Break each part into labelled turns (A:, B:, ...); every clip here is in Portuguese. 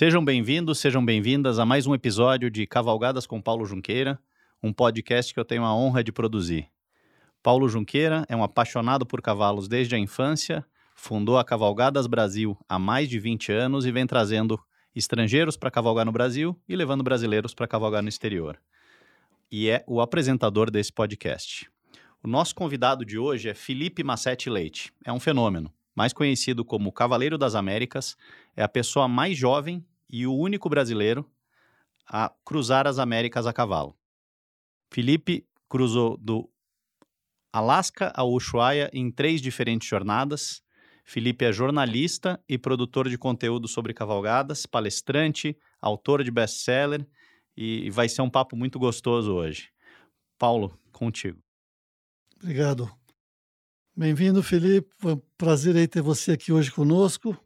A: Sejam bem-vindos, sejam bem-vindas a mais um episódio de Cavalgadas com Paulo Junqueira, um podcast que eu tenho a honra de produzir. Paulo Junqueira é um apaixonado por cavalos desde a infância, fundou a Cavalgadas Brasil há mais de 20 anos e vem trazendo estrangeiros para cavalgar no Brasil e levando brasileiros para cavalgar no exterior. E é o apresentador desse podcast. O nosso convidado de hoje é Felipe Massetti Leite. É um fenômeno. Mais conhecido como Cavaleiro das Américas, é a pessoa mais jovem e o único brasileiro a cruzar as Américas a cavalo. Felipe cruzou do Alasca ao Ushuaia em três diferentes jornadas. Felipe é jornalista e produtor de conteúdo sobre cavalgadas, palestrante, autor de best-seller e vai ser um papo muito gostoso hoje. Paulo, contigo.
B: Obrigado. Bem-vindo, Felipe. Foi um prazer aí ter você aqui hoje conosco.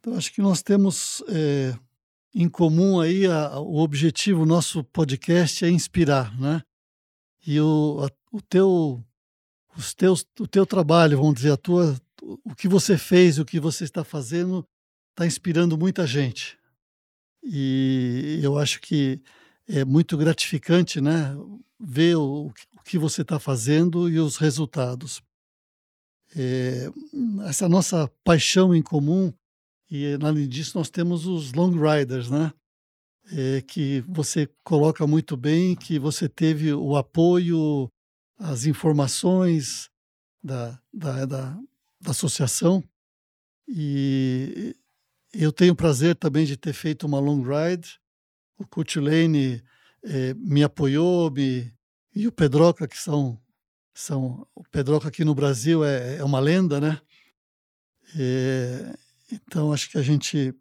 B: Então, acho que nós temos é, em comum aí a, o objetivo, nosso podcast é inspirar, né? E o, a, o teu, os teus, o teu trabalho, vamos dizer, a tua, o que você fez, o que você está fazendo, está inspirando muita gente. E eu acho que é muito gratificante, né? Ver o, o que você está fazendo e os resultados. É, essa nossa paixão em comum, e além disso, nós temos os long riders, né? É, que você coloca muito bem, que você teve o apoio, as informações da, da, da, da associação. E eu tenho o prazer também de ter feito uma long ride. O Kurt Lane é, me apoiou, me, e o Pedroca, que são, são o Pedroca aqui no Brasil é, é uma lenda, né? É, então acho que a gente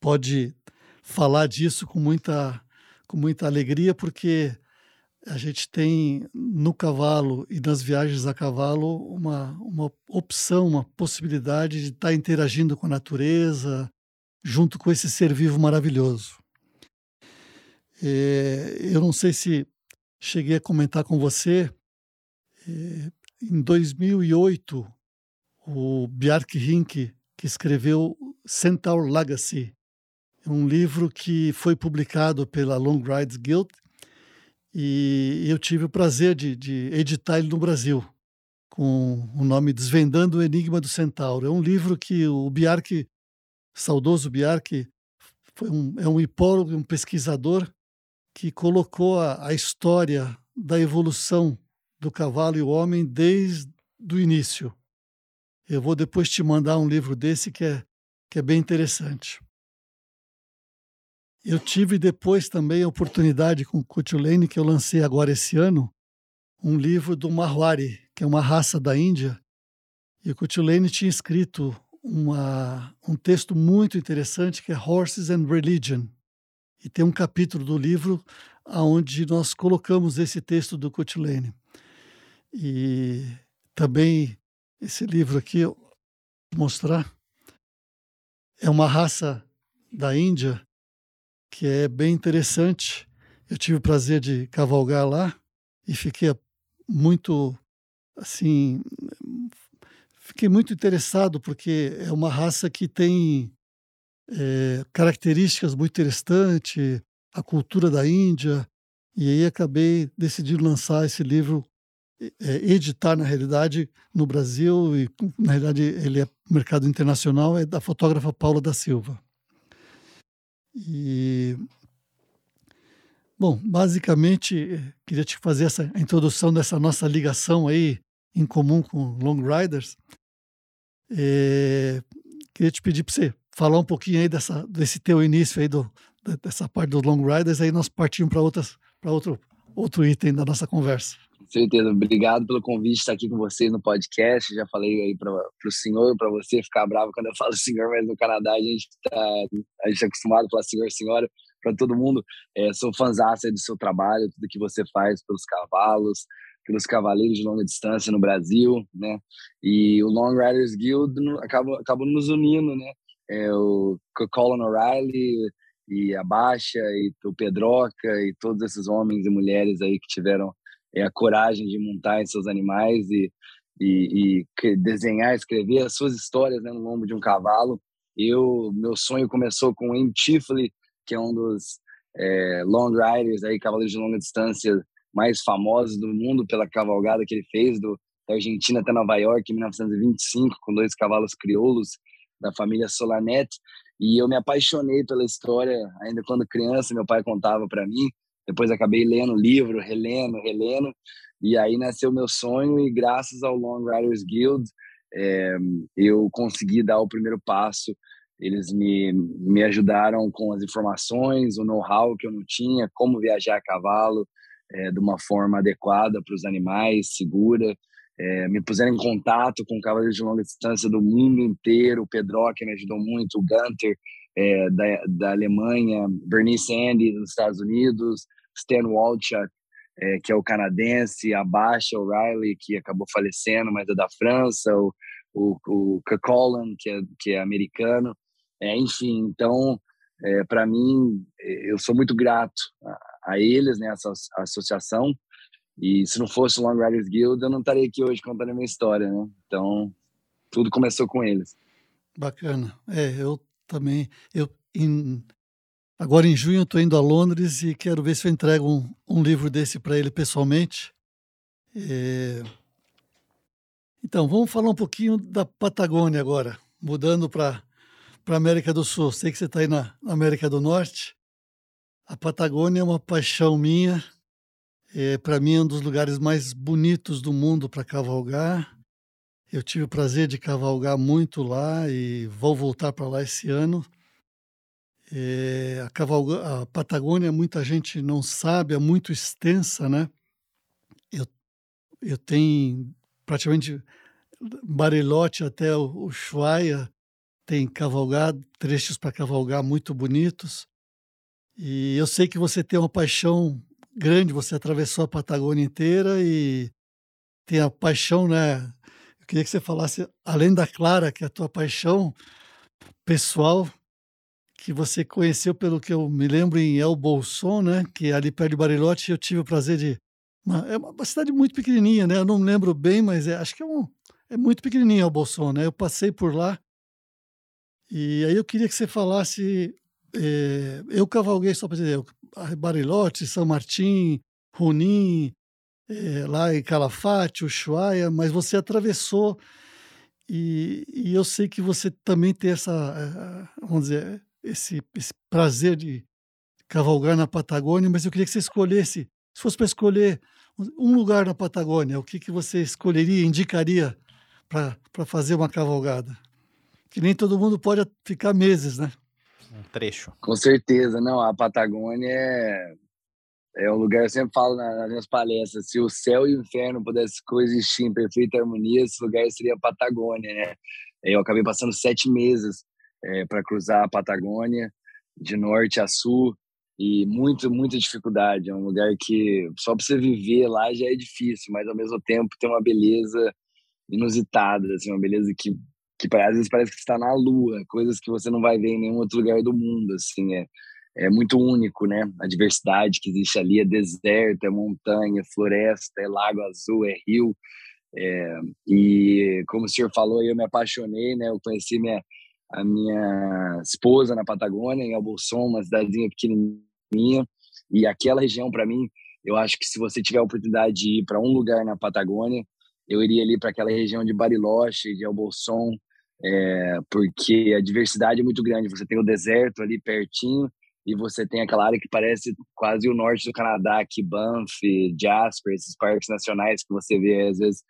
B: pode falar disso com muita, com muita alegria, porque a gente tem no cavalo e nas viagens a cavalo uma, uma opção, uma possibilidade de estar interagindo com a natureza, junto com esse ser vivo maravilhoso. É, eu não sei se cheguei a comentar com você, eh, em 2008, o Bjark Rink, que escreveu Centaur Legacy, um livro que foi publicado pela Long Rides Guild, e eu tive o prazer de, de editar ele no Brasil, com o nome Desvendando o Enigma do Centauro. É um livro que o Bjark, saudoso Bjark, foi um, é um hipólogo, um pesquisador que colocou a, a história da evolução do cavalo e o homem desde o início. Eu vou depois te mandar um livro desse que é, que é bem interessante. Eu tive depois também a oportunidade com o Kutulene, que eu lancei agora esse ano, um livro do Marwari, que é uma raça da Índia. E o Kutulene tinha escrito uma, um texto muito interessante que é Horses and Religion, e tem um capítulo do livro onde nós colocamos esse texto do Cotilene. E também esse livro aqui, vou mostrar, é uma raça da Índia que é bem interessante. Eu tive o prazer de cavalgar lá e fiquei muito assim fiquei muito interessado porque é uma raça que tem é, características muito interessantes, a cultura da Índia, e aí acabei decidindo lançar esse livro, editar na realidade no Brasil, e na realidade ele é mercado internacional, é da fotógrafa Paula da Silva. E Bom, basicamente, queria te fazer essa introdução dessa nossa ligação aí em comum com Long Riders. É, queria te pedir para você falar um pouquinho aí dessa, desse teu início aí, do, dessa parte dos Long Riders, aí nós partimos para outras para outro, outro item da nossa conversa.
C: Certeza. Obrigado pelo convite de estar aqui com vocês no podcast. Já falei aí para o senhor, para você ficar bravo quando eu falo senhor, mas no Canadá a gente está a gente é acostumado a falar senhor, senhora para todo mundo. É, sou fãzaça do seu trabalho, tudo que você faz pelos cavalos, pelos cavaleiros de longa distância no Brasil, né? E o Long Riders Guild acabou nos unindo, né? é, o Colin O'Reilly e a Baixa e o Pedroca e todos esses homens e mulheres aí que tiveram é, a coragem de montar em seus animais e, e, e desenhar, escrever as suas histórias né, no lombo de um cavalo. Eu, meu sonho começou com o Im Tifley, que é um dos é, long riders, aí, cavaleiros de longa distância mais famosos do mundo pela cavalgada que ele fez do, da Argentina até Nova York em 1925, com dois cavalos crioulos da família Solanet. E eu me apaixonei pela história ainda quando criança, meu pai contava para mim. Depois acabei lendo livro, relendo, relendo. E aí nasceu meu sonho e graças ao Long Riders Guild é, eu consegui dar o primeiro passo. Eles me, me ajudaram com as informações, o know-how que eu não tinha, como viajar a cavalo é, de uma forma adequada para os animais, segura. É, me puseram em contato com cavaleiros de longa distância do mundo inteiro. O Pedro, que me ajudou muito, o Gunter, é, da, da Alemanha, Bernice Andy, dos Estados Unidos, Stan Walchuk, é, que é o canadense, a Basha O'Reilly, que acabou falecendo, mas é da França, o, o, o Cullen, que é, que é americano. É, enfim, então, é, para mim, eu sou muito grato a, a eles, né, essa associação, e se não fosse o Long Riders Guild, eu não estaria aqui hoje contando a minha história, né? Então, tudo começou com eles.
B: Bacana. É, eu também, eu em, agora em junho estou indo a Londres e quero ver se eu entrego um, um livro desse para ele pessoalmente. É... Então, vamos falar um pouquinho da Patagônia agora, mudando para a América do Sul. Sei que você está aí na, na América do Norte. A Patagônia é uma paixão minha. É, para mim, é um dos lugares mais bonitos do mundo para cavalgar. Eu tive o prazer de cavalgar muito lá e vou voltar para lá esse ano. É, a, cavalga, a Patagônia, muita gente não sabe, é muito extensa, né? Eu, eu tenho praticamente Barilote até o Ushuaia, tem cavalgado, trechos para cavalgar muito bonitos. E eu sei que você tem uma paixão grande, você atravessou a Patagônia inteira e tem a paixão, né? Eu queria que você falasse, além da Clara, que é a tua paixão pessoal, que você conheceu, pelo que eu me lembro, em El Bolson, né? Que é ali perto de Barilote, eu tive o prazer de. Uma, é uma cidade muito pequenininha, né? Eu não me lembro bem, mas é, acho que é, um, é muito pequenininho El Bolson, né? Eu passei por lá. E aí eu queria que você falasse. É, eu cavalguei, só para dizer, Barilote, São Martim, Runim, é, lá em Calafate, Ushuaia, mas você atravessou e, e, eu sei que você também tem essa, eh, vamos dizer, esse, esse, prazer de cavalgar na Patagônia, mas eu queria que você escolhesse, se fosse para escolher um lugar na Patagônia, o que, que você escolheria, indicaria para fazer uma cavalgada? Que nem todo mundo pode ficar meses, né?
A: Um trecho.
C: Com certeza, não. A Patagônia é é um lugar, eu sempre falo nas minhas palestras, se o céu e o inferno pudessem coexistir em perfeita harmonia, esse lugar seria a Patagônia, né? Eu acabei passando sete meses é, para cruzar a Patagônia, de norte a sul, e muito, muita dificuldade. É um lugar que só para você viver lá já é difícil, mas ao mesmo tempo tem uma beleza inusitada, assim, uma beleza que, que às vezes parece que está na lua, coisas que você não vai ver em nenhum outro lugar do mundo, assim, é é muito único, né? A diversidade que existe ali é deserto, é montanha, é floresta, é lago azul, é rio. É, e como o senhor falou, eu me apaixonei, né? Eu conheci minha, a minha esposa na Patagônia, em Albolson, uma cidadezinha pequenininha. E aquela região, para mim, eu acho que se você tiver a oportunidade de ir para um lugar na Patagônia, eu iria ali para aquela região de Bariloche, de Albolson, é, porque a diversidade é muito grande. Você tem o deserto ali pertinho, e você tem aquela área que parece quase o norte do Canadá, aqui Banff, Jasper, esses parques nacionais que você vê às vezes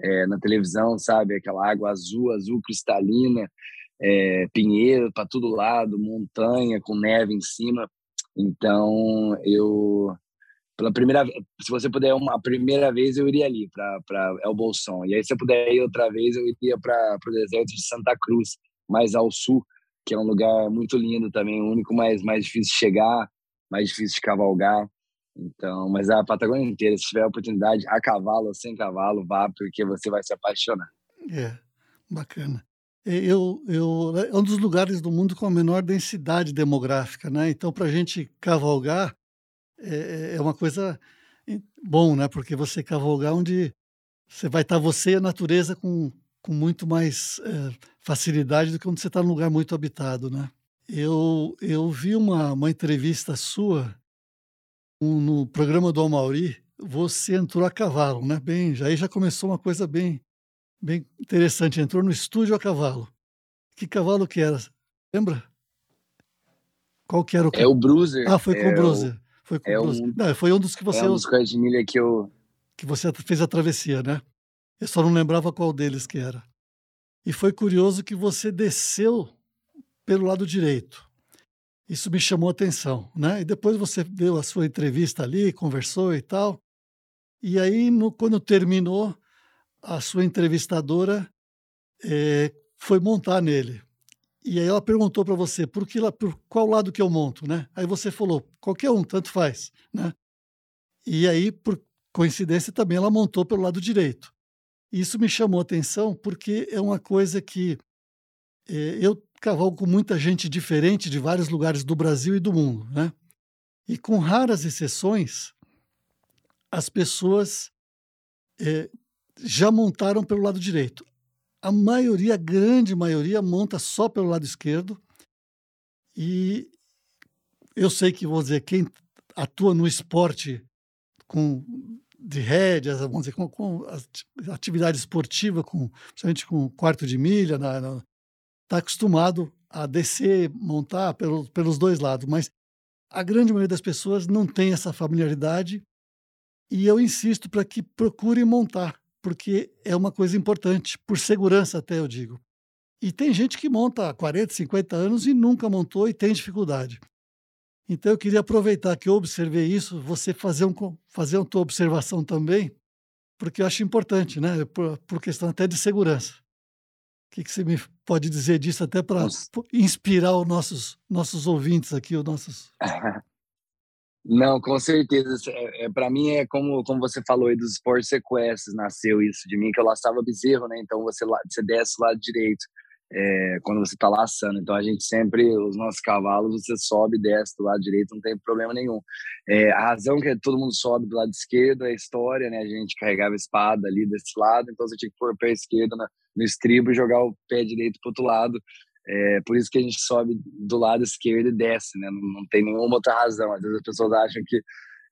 C: é, na televisão, sabe? Aquela água azul, azul cristalina, é, pinheiro para todo lado, montanha com neve em cima. Então, eu pela primeira se você puder uma primeira vez eu iria ali para para El Bolson e aí se eu puder ir outra vez eu iria para o deserto de Santa Cruz mais ao sul que é um lugar muito lindo também, único, mas mais difícil de chegar, mais difícil de cavalgar. Então, mas a Patagônia inteira, se tiver a oportunidade, a cavalo ou sem cavalo, vá, porque você vai se apaixonar.
B: É, bacana. Eu, eu, é um dos lugares do mundo com a menor densidade demográfica, né? Então, para a gente cavalgar, é, é, uma coisa bom, né? Porque você cavalgar onde você vai estar você e a natureza com com muito mais é, facilidade do que quando você está num lugar muito habitado, né? Eu, eu vi uma, uma entrevista sua um, no programa do Amauri, você entrou a cavalo, né? Bem, já, aí já começou uma coisa bem, bem interessante. Entrou no estúdio a cavalo. Que cavalo que era? Lembra? Qual que era o
C: É o Bruiser.
B: Ah, foi com
C: é
B: o Bruiser. Foi com
C: é
B: o Bruiser.
C: um-
B: Não, foi um dos que você,
C: É um dos que eu.
B: que você fez a travessia, né? Eu só não lembrava qual deles que era. E foi curioso que você desceu pelo lado direito. Isso me chamou a atenção, né? E depois você deu a sua entrevista ali, conversou e tal. E aí, no- quando terminou, a sua entrevistadora eh, foi montar nele. E aí ela perguntou para você, por, que, por qual lado que eu monto, né? Aí você falou, qualquer um, tanto faz, né? E aí, por coincidência, também ela montou pelo lado direito. Isso me chamou a atenção porque é uma coisa que eh, eu cavalgo com muita gente diferente de vários lugares do Brasil e do mundo, né? E com raras exceções, as pessoas eh, já montaram pelo lado direito. A maioria, a grande maioria, monta só pelo lado esquerdo. E eu sei que, vou dizer, quem atua no esporte com de rédeas, vamos dizer, com, com ati- atividade esportiva, com, principalmente com quarto de milha, está acostumado a descer, montar pelo, pelos dois lados. Mas a grande maioria das pessoas não tem essa familiaridade e eu insisto para que procurem montar, porque é uma coisa importante, por segurança até eu digo. E tem gente que monta há 40, 50 anos e nunca montou e tem dificuldade. Então eu queria aproveitar que eu observei isso, você fazer, um, fazer uma tua observação também, porque eu acho importante, né? Por, por questão até de segurança. O que, que você me pode dizer disso até para inspirar os nossos, nossos ouvintes aqui, os nossos.
C: Não, com certeza. É, é, para mim é como, como você falou aí dos esportes sequestros, nasceu isso de mim, que eu laçava bezerro, né? Então você, você desce o lado direito é, quando você tá laçando. Então a gente sempre, os nossos cavalos, você sobe e desce do lado direito, não tem problema nenhum. É, a razão que todo mundo sobe do lado esquerdo é a história, né? A gente carregava espada ali desse lado, então você tinha que pôr o pé esquerdo na- no estribo e jogar o pé direito pro outro lado. É por isso que a gente sobe do lado esquerdo e desce, né? Não, não tem nenhuma outra razão. Às vezes as pessoas acham que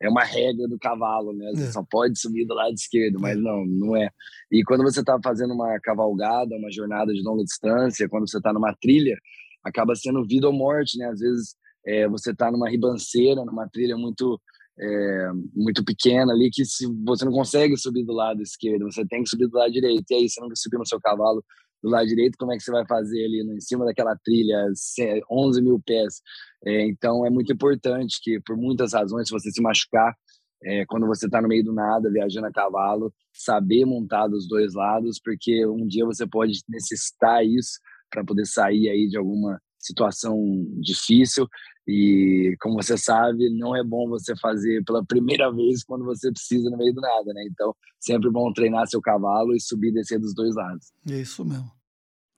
C: é uma regra do cavalo, né? Você
B: É.
C: só pode subir do lado esquerdo, mas não, não é. E quando você está fazendo uma cavalgada, uma jornada de longa distância, quando você está numa trilha, acaba sendo vida ou morte, né? Às vezes é, você está numa ribanceira, numa trilha muito é, muito pequena ali, que se você não consegue subir do lado esquerdo, você tem que subir do lado direito. E aí, você não subir no seu cavalo do lado direito, como é que você vai fazer ali em cima daquela trilha, se- 11 mil pés? É, então, é muito importante que, por muitas razões, se você se machucar, é, quando você está no meio do nada, viajando a cavalo, saber montar dos dois lados, porque um dia você pode necessitar isso para poder sair aí de alguma situação difícil e como você sabe não é bom você fazer pela primeira vez quando você precisa no meio do nada né então sempre bom treinar seu cavalo e subir e descer dos dois lados
B: É isso mesmo.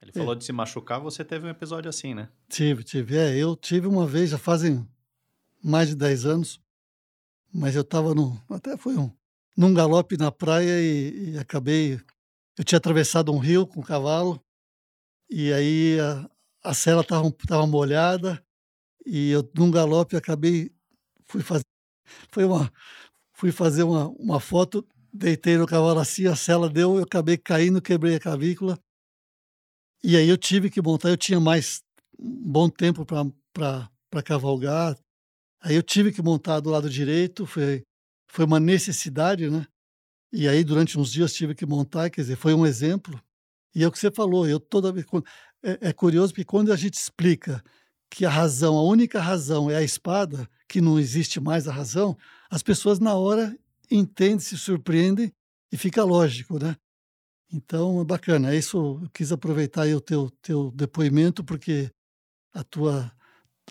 A: Ele falou de se machucar, você teve um episódio assim, né?
B: Tive, tive. É, eu tive uma vez, já fazem mais de 10 anos, mas eu estava no. Até foi um. Num galope na praia e, e acabei. Eu tinha atravessado um rio com o cavalo, e aí a, a sela estava tava molhada, e eu, num galope, acabei. Fui fazer. Foi uma. Fui fazer uma, uma foto, deitei no cavalo assim, a sela deu, eu acabei caindo, quebrei a clavícula. E aí eu tive que montar, eu tinha mais um bom tempo para cavalgar. Aí eu tive que montar do lado direito, foi, foi uma necessidade, né? E aí durante uns dias tive que montar, quer dizer, foi um exemplo. E é o que você falou, eu toda vez. É, é curioso porque quando a gente explica que a razão, a única razão é a espada, que não existe mais a razão, as pessoas na hora entendem, se surpreendem e fica lógico, né? Então, é bacana. É isso, eu quis aproveitar aí o teu, teu depoimento, porque a tua,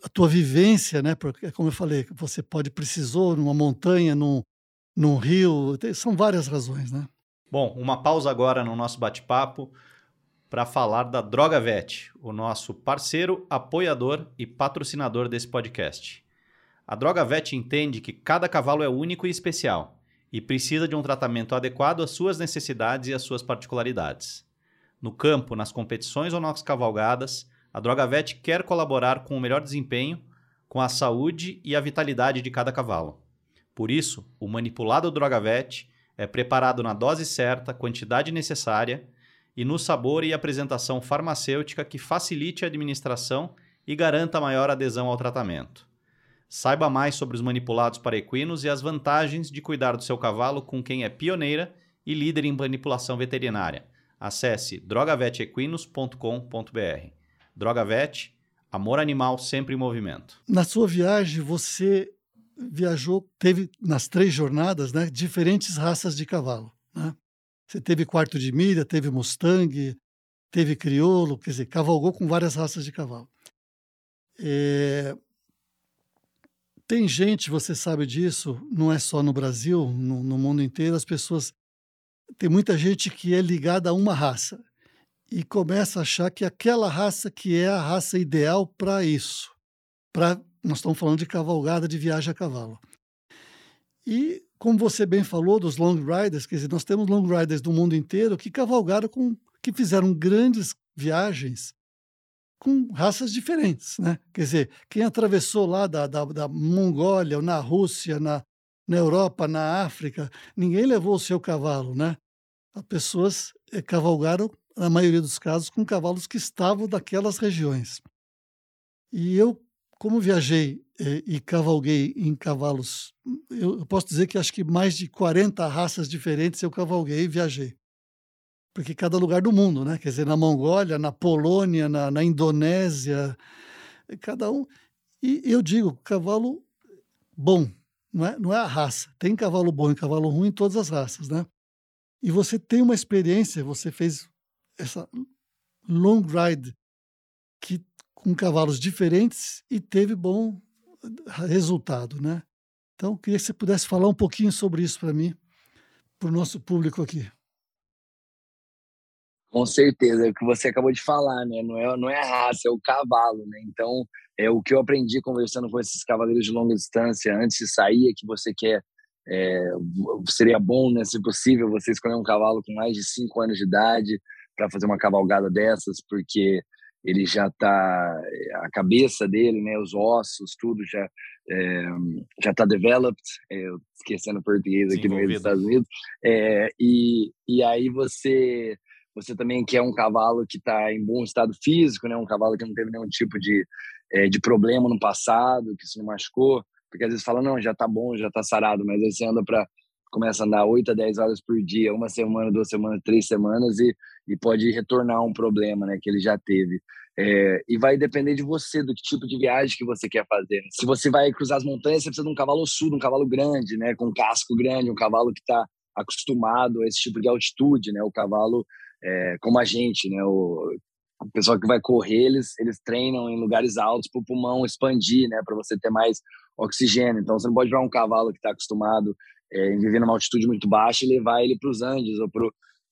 B: a tua vivência, né? Porque, é como eu falei, você pode precisou numa montanha, num, num rio, são várias razões, né?
A: Bom, uma pausa agora no nosso bate-papo para falar da Droga Vet, o nosso parceiro, apoiador e patrocinador desse podcast. A Droga Vet entende que cada cavalo é único e especial e precisa de um tratamento adequado às suas necessidades e às suas particularidades. no campo, nas competições ou nas cavalgadas, a DrogaVet quer colaborar com o melhor desempenho, com a saúde e a vitalidade de cada cavalo. Por isso, o manipulado DrogaVet é preparado na dose certa, quantidade necessária e no sabor e apresentação farmacêutica que facilite a administração e garanta maior adesão ao tratamento. Saiba mais sobre os manipulados para equinos e as vantagens de cuidar do seu cavalo com quem é pioneira e líder em manipulação veterinária. Acesse drogavetequinos.com.br. Drogavet, amor animal sempre em movimento.
B: Na sua viagem, você viajou, teve nas três jornadas, né, diferentes raças de cavalo, né? Você teve quarto de milha, teve Mustang, teve crioulo, quer dizer, cavalgou com várias raças de cavalo. É... Tem gente, você sabe disso, não é só no Brasil, no, no mundo inteiro, as pessoas. Tem muita gente que é ligada a uma raça e começa a achar que aquela raça que é a raça ideal para isso. Pra, nós estamos falando de cavalgada, de viagem a cavalo. E, como você bem falou, dos long riders, quer dizer, nós temos long riders do mundo inteiro que cavalgaram com, que fizeram grandes viagens com raças diferentes, né? Quer dizer, quem atravessou lá da, da, da Mongólia, na Rússia, na, na Europa, na África, ninguém levou o seu cavalo, né? As pessoas eh, cavalgaram, na maioria dos casos, com cavalos que estavam daquelas regiões. E eu, como viajei eh, e cavalguei em cavalos, eu, eu posso dizer que acho que mais de 40 raças diferentes eu cavalguei e viajei porque cada lugar do mundo, né? Quer dizer, na Mongólia, na Polônia, na, na Indonésia, cada um. E eu digo, cavalo bom, não é, não é a raça. Tem cavalo bom e cavalo ruim em todas as raças, né? E você tem uma experiência, você fez essa long ride que, com cavalos diferentes e teve bom resultado, né? Então, queria que você pudesse falar um pouquinho sobre isso para mim, para o nosso público aqui.
C: Com certeza, é o que você acabou de falar, né? Não é, não é a raça, é o cavalo, né? Então, é o que eu aprendi conversando com esses cavaleiros de longa distância antes de sair é que você quer é, seria bom, né, se possível, você escolher um cavalo com mais de cinco anos de idade para fazer uma cavalgada dessas, porque ele já está a cabeça dele, né, os ossos, tudo já é, já está developed, é, esquecendo português aqui no meio dos Estados Unidos, é, e e aí você você também quer um cavalo que está em bom estado físico, né? Um cavalo que não teve nenhum tipo de, é, de problema no passado, que se não machucou. Porque às vezes fala, não, já está bom, já está sarado. Mas aí você anda para... Começa a andar 8 a 10 horas por dia, uma semana, duas semanas, três semanas e, e pode retornar um problema, né? Que ele já teve. É, e vai depender de você, do tipo de viagem que você quer fazer. Se você vai cruzar as montanhas, você precisa de um cavalo sul, um cavalo grande, né? Com um casco grande, um cavalo que está acostumado a esse tipo de altitude, né? O cavalo é, como a gente, né? O, o pessoal que vai correr, eles, eles treinam em lugares altos para o pulmão expandir, né? Para você ter mais oxigênio. Então, você não pode pegar um cavalo que está acostumado é, viver numa altitude muito baixa e levar ele para os Andes ou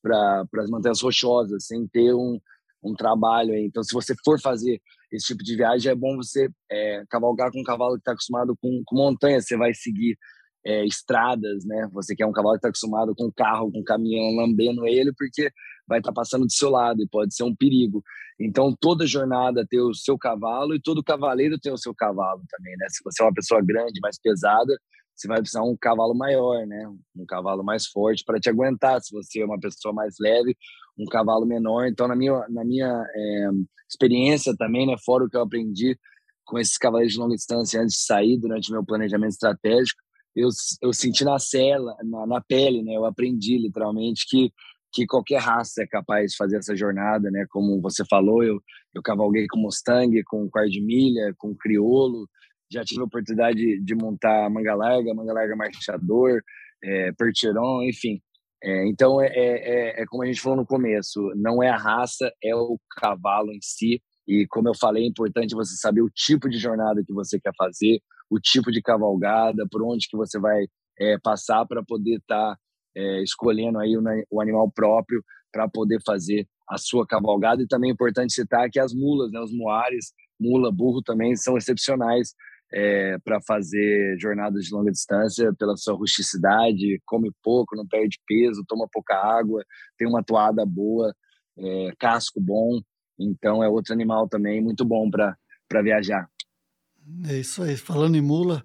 C: para as montanhas rochosas, sem ter um, um trabalho. Aí. Então, se você for fazer esse tipo de viagem, é bom você é, cavalgar com um cavalo que está acostumado com, com montanha. Você vai seguir é, estradas, né? Você quer um cavalo que está acostumado com carro, com caminhão, lambendo ele, porque vai estar tá passando do seu lado e pode ser um perigo. Então, toda jornada tem o seu cavalo e todo cavaleiro tem o seu cavalo também, né? Se você é uma pessoa grande, mais pesada, você vai precisar um cavalo maior, né? Um cavalo mais forte para te aguentar. Se você é uma pessoa mais leve, um cavalo menor. Então, na minha, na minha é, experiência também, né? Fora o que eu aprendi com esses cavaleiros de longa distância antes de sair, durante meu planejamento estratégico, eu, eu senti na cela, na, na pele, né? Eu aprendi literalmente que que qualquer raça é capaz de fazer essa jornada, né? Como você falou, eu, eu cavalguei com Mustang, com quarto de milha, com criolo, já tive a oportunidade de, montar manga larga, manga larga marchador, é, percheron, enfim. É, então, é, é, é, como a gente falou no começo, não é a raça, é o cavalo em si. E como eu falei, é importante você saber o tipo de jornada que você quer fazer, o tipo de cavalgada, por onde que você vai é, passar para poder estar tá é, escolhendo aí o, o animal próprio para poder fazer a sua cavalgada. E também é importante citar que as mulas, né, os moares, mula, burro também são excepcionais é, para fazer jornadas de longa distância pela sua rusticidade, come pouco, não perde peso, toma pouca água, tem uma toada boa. é, casco bom. Então é outro animal também muito bom para viajar.
B: É isso aí. Falando em mula,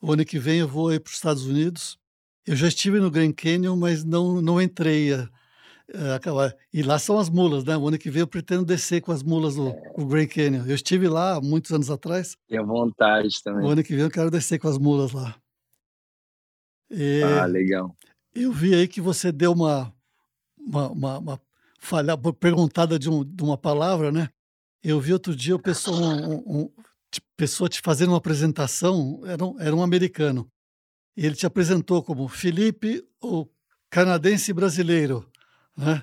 B: o ano que vem eu vou para os Estados Unidos. Eu já estive no Grand Canyon, mas não, não entrei. A, a, e lá são as mulas, né? O ano que vem eu pretendo descer com as mulas no, é. Grand Canyon. Eu estive lá muitos anos atrás.
C: Tenho vontade também.
B: O ano que vem eu quero descer com as mulas lá.
C: E ah, legal.
B: Eu vi aí que você deu uma, uma, uma, uma falha, perguntada de, um, de, uma palavra, né? Eu vi outro dia o pessoa, um, um, pessoa te fazendo uma apresentação, era um, era um americano. E ele te apresentou como Felipe, o canadense brasileiro, né?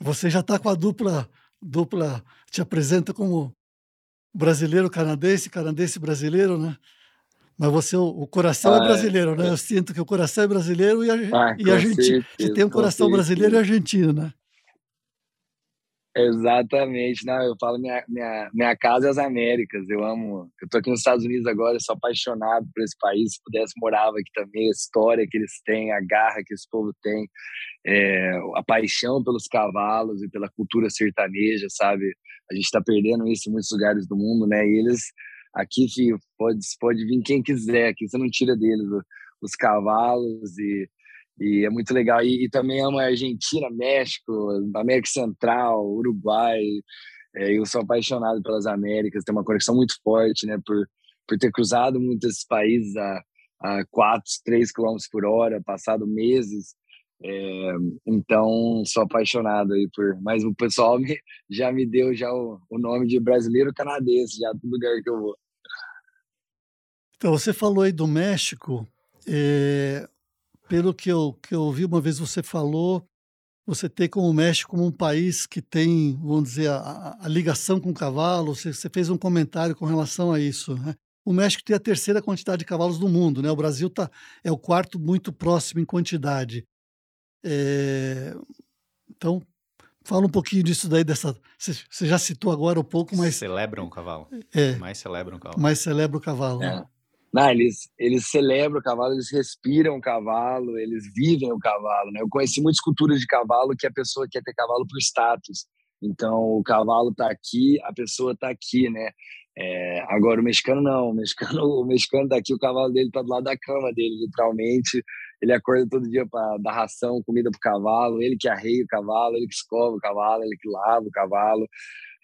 B: Você já está com a dupla, dupla, te apresenta como brasileiro canadense, canadense brasileiro, né? Mas você, o coração é ah, é brasileiro, né? Eu sinto que o coração é brasileiro e a, ah, e a gente tem um coração brasileiro e argentino, né?
C: Exatamente, não, eu falo minha, minha, minha casa é as Américas, eu amo, eu tô aqui nos Estados Unidos agora, sou apaixonado por esse país, se pudesse morava aqui também, a história que eles têm, a garra que esse povo tem, é, a paixão pelos cavalos e pela cultura sertaneja, sabe? A gente está perdendo isso em muitos lugares do mundo, né? E eles Aqui, filho, pode, pode vir quem quiser, aqui você não tira deles os cavalos e, e é muito legal. E, e também amo a Argentina, México, América Central, Uruguai. É, eu sou apaixonado pelas Américas, tenho uma conexão muito forte, né, por, por ter cruzado muitos países a, a 4, 3 quilômetros por hora, passado meses. É, então, sou apaixonado aí por. Mas o pessoal me, já me deu já o, o nome de brasileiro canadense, já todo lugar que eu vou.
B: Então, você falou aí do México. É, pelo que eu, que eu ouvi uma vez você falou, você tem como o México como um país que tem, vamos dizer, a, a ligação com o cavalo. Você, você, fez um comentário com relação a isso. Né? O México tem a terceira quantidade de cavalos do mundo, né? O Brasil tá, é o quarto muito próximo em quantidade. É, então, fala um pouquinho disso daí, dessa. Você já citou agora um pouco, mas.
A: Celebram o cavalo.
B: É.
A: Mais celebram o cavalo.
B: Mais celebra o cavalo. É.
C: Eles, eles celebram o cavalo, eles respiram o cavalo, eles vivem o cavalo. Né? Eu conheci muitas culturas de cavalo que a pessoa quer ter cavalo por status. Então, o cavalo está aqui, a pessoa está aqui, né? É, agora, o mexicano não. O mexicano, o mexicano está aqui, o cavalo dele está do lado da cama dele, literalmente. Ele acorda todo dia para dar ração, comida para o cavalo, ele que arreia o cavalo, ele que escova o cavalo, ele que lava o cavalo.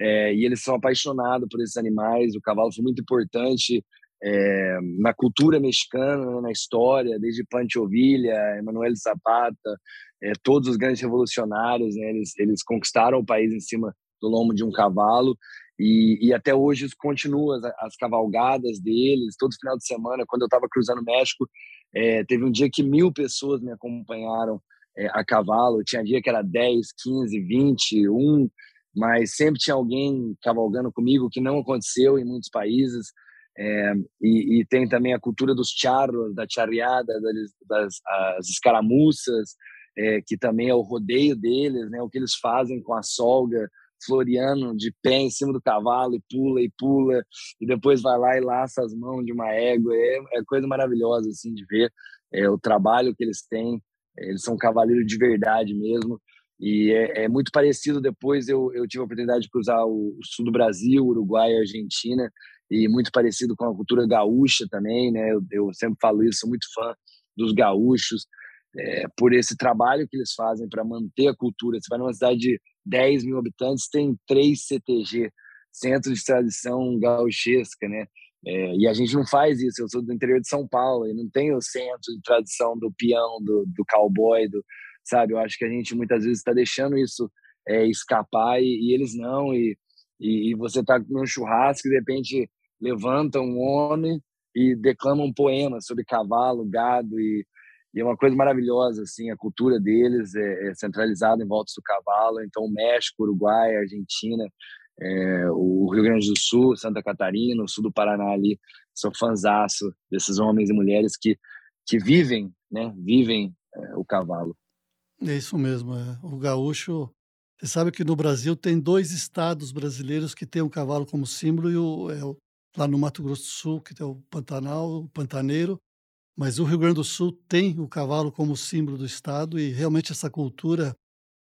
C: É, e eles são apaixonados por esses animais. O cavalo foi muito importante é, na cultura mexicana, na história, desde Pancho Villa, Emanuel Zapata, é, todos os grandes revolucionários, né, eles, eles conquistaram o país em cima do lombo de um cavalo. E, e, até hoje isso continua, as, as, cavalgadas deles, todo final de semana, quando eu estava cruzando o México, é, teve um dia que mil pessoas me acompanharam é, a cavalo. Tinha dia que era 10, 15, 20, 1, mas sempre tinha alguém cavalgando comigo, que não aconteceu em muitos países. É, e, e, tem também a cultura dos charros, da charreada, das, das as escaramuças, é, que também é o rodeio deles, né? O que eles fazem com a solga, Floriano de pé em cima do cavalo e pula e pula e depois vai lá e laça as mãos de uma égua. É, é coisa maravilhosa assim de ver é, o trabalho que eles têm. Eles são cavaleiros de verdade mesmo. E é, é, muito parecido. Depois eu, eu tive a oportunidade de cruzar o, o sul do Brasil Uruguai Argentina e muito parecido com a cultura gaúcha também né eu, eu sempre falo isso sou muito fã dos gaúchos é, por esse trabalho que eles fazem para manter a cultura. Você vai numa cidade de 10 mil habitantes, tem três CTG, Centro de Tradição Gauchesca, né? É, e a gente não faz isso. Eu sou do interior de São Paulo e não tem o centro de tradição do peão, do, do cowboy, do, sabe? Eu acho que a gente muitas vezes está deixando isso é, escapar e, e, eles não. E, e, e você está num churrasco e de repente levanta um homem e declama um poema sobre cavalo, gado e e é uma coisa maravilhosa, assim, a cultura deles é, é centralizada em volta do cavalo. Então, México, Uruguai, Argentina, é, o Rio Grande do Sul, Santa Catarina, o sul do Paraná ali, sou fanzaço desses homens e mulheres que, que vivem, né, vivem é, o cavalo.
B: É isso mesmo, é. o gaúcho, você sabe que no Brasil tem dois estados brasileiros que têm o cavalo como símbolo, e o, é lá no Mato Grosso do Sul, que tem o Pantanal, o Pantaneiro, mas o Rio Grande do Sul tem o cavalo como símbolo do estado e realmente essa cultura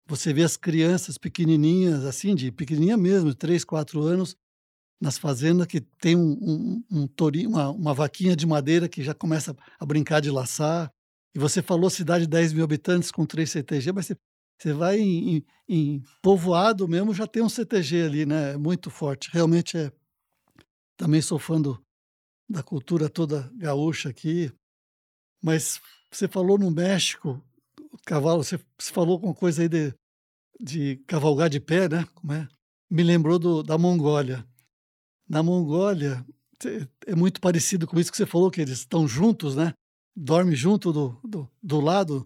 B: você vê as crianças pequenininhas, assim, de pequenininha mesmo, 3, 4 anos, nas fazendas que tem um, um, um torinho, uma, uma vaquinha de madeira que já começa a brincar de laçar. E você falou cidade de 10 mil habitantes com 3 CTG, mas você, vai em, em, povoado mesmo, já tem um CTG ali, né? É muito forte. Realmente é. Também sou fã do, da cultura toda gaúcha aqui. Mas você falou no México, cavalo, você, você falou uma coisa aí de, de cavalgar de pé, né? Como é? Me lembrou do, da Mongólia. Na Mongólia, é muito parecido com isso que você falou, que eles estão juntos, né? Dorme junto do, do, do lado.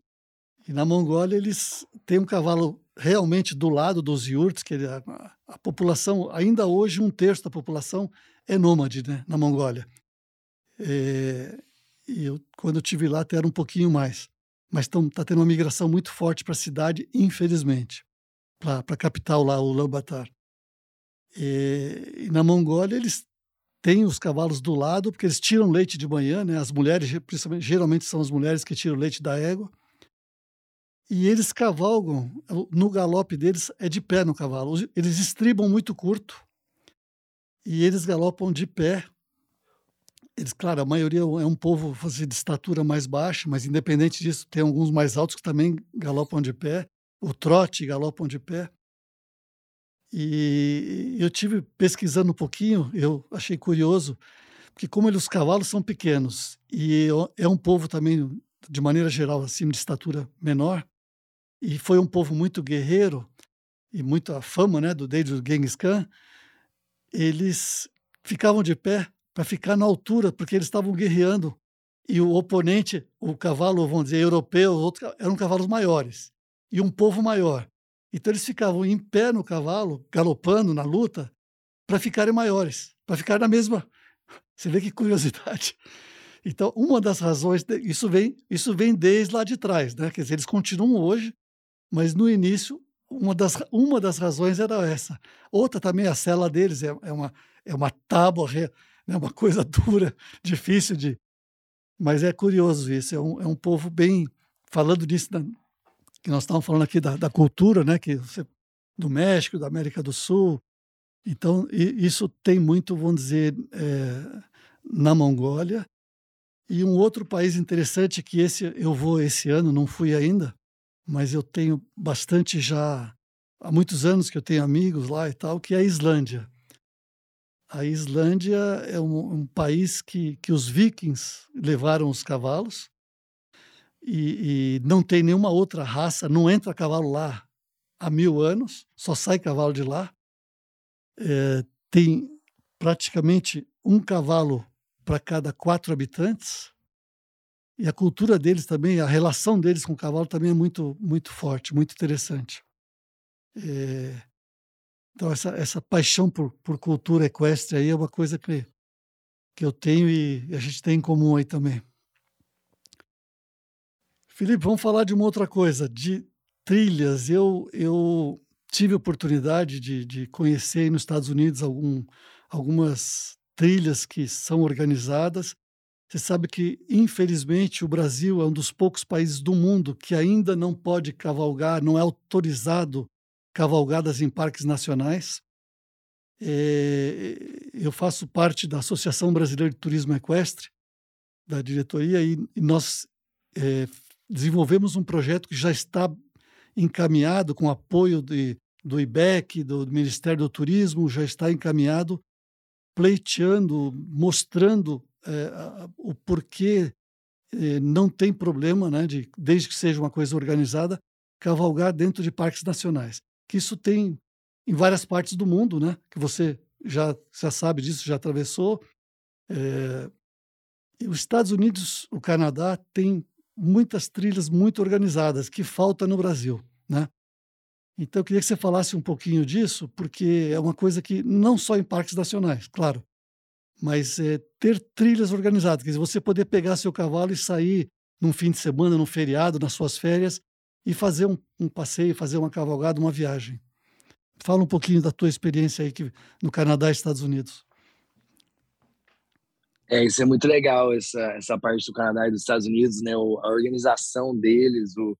B: E na Mongólia eles têm um cavalo realmente do lado dos yurts, que a, a, população, ainda hoje um terço da população é nômade né, na Mongólia. É, e eu, quando eu tive lá até era um pouquinho mais. Mas está tendo uma migração muito forte para a cidade, infelizmente, para a capital lá, o Ulaanbaatar. E, e na Mongólia eles têm os cavalos do lado, porque eles tiram leite de manhã, né? As mulheres, principalmente, geralmente são as mulheres que tiram leite da égua. E eles cavalgam, no galope deles é de pé no cavalo. Eles estribam muito curto e eles galopam de pé. Eles, claro, a maioria é um povo assim, de estatura mais baixa, mas independente disso, tem alguns mais altos que também galopam de pé. O trote galopam de pé. E eu tive pesquisando um pouquinho, eu achei curioso, porque como eles, os cavalos são pequenos e é um povo também, de maneira geral, acima de estatura menor, e foi um povo muito guerreiro e muita fama, né, do desde o Genghis Khan, eles ficavam de pé para ficar na altura, porque eles estavam guerreando e o oponente, o cavalo, vamos dizer, europeu, outros, eram cavalos maiores e um povo maior. Então eles ficavam em pé no cavalo, galopando na luta, para ficarem maiores, para ficar na mesma. Você vê que curiosidade. Então, uma das razões, isso vem, isso vem desde lá de trás, né? Quer dizer, eles continuam hoje, mas no início, uma das, uma das razões era essa. Outra também, a cela deles é, é uma, é uma tábua, é né? uma coisa dura, difícil de. Mas é curioso isso, é um, é um povo bem. Falando disso que nós estávamos falando aqui da, da cultura, né, que você, do México, da América do Sul. Então, isso tem muito, vamos dizer, é, na Mongólia. E um outro país interessante que esse eu vou esse ano, não fui ainda, mas eu tenho bastante já há muitos anos que eu tenho amigos lá e tal, que é a Islândia. A Islândia é um, um país que, que os vikings levaram os cavalos e, e não tem nenhuma outra raça, não entra cavalo lá há mil anos, só sai cavalo de lá. É, tem praticamente um cavalo para cada quatro habitantes. E a cultura deles também, a relação deles com o cavalo também é muito, muito forte, muito interessante. É, então, essa, essa paixão por, por cultura equestre aí é uma coisa que, que eu tenho e a gente tem em comum aí também. Felipe, vamos falar de uma outra coisa, de trilhas. Eu, eu tive a oportunidade de, de conhecer nos Estados Unidos algum, algumas trilhas que são organizadas. Você sabe que, infelizmente, o Brasil é um dos poucos países do mundo que ainda não pode cavalgar, não é autorizado cavalgadas em parques nacionais. É, eu faço parte da Associação Brasileira de Turismo Equestre, da diretoria, e, e nós é, desenvolvemos um projeto que já está encaminhado com apoio de, do IBEC, do Ministério do Turismo, já está encaminhado, pleiteando, mostrando é, o porquê é, não tem problema, né, de, desde que seja uma coisa organizada, cavalgar dentro de parques nacionais. Que isso tem em várias partes do mundo, né, que você já, já sabe disso, já atravessou. É, os Estados Unidos, o Canadá, tem muitas trilhas muito organizadas, que falta no Brasil, né? Então, eu queria que você falasse um pouquinho disso, porque é uma coisa que não só em parques nacionais, claro, mas é, ter trilhas organizadas, quer dizer, você poder pegar seu cavalo e sair num fim de semana, num feriado, nas suas férias, e fazer um, um passeio, fazer uma cavalgada, uma viagem. Fala um pouquinho da tua experiência aí que, no Canadá e Estados Unidos.
C: É, isso é muito legal, essa, essa parte do Canadá e dos Estados Unidos, né? O, a organização deles, o,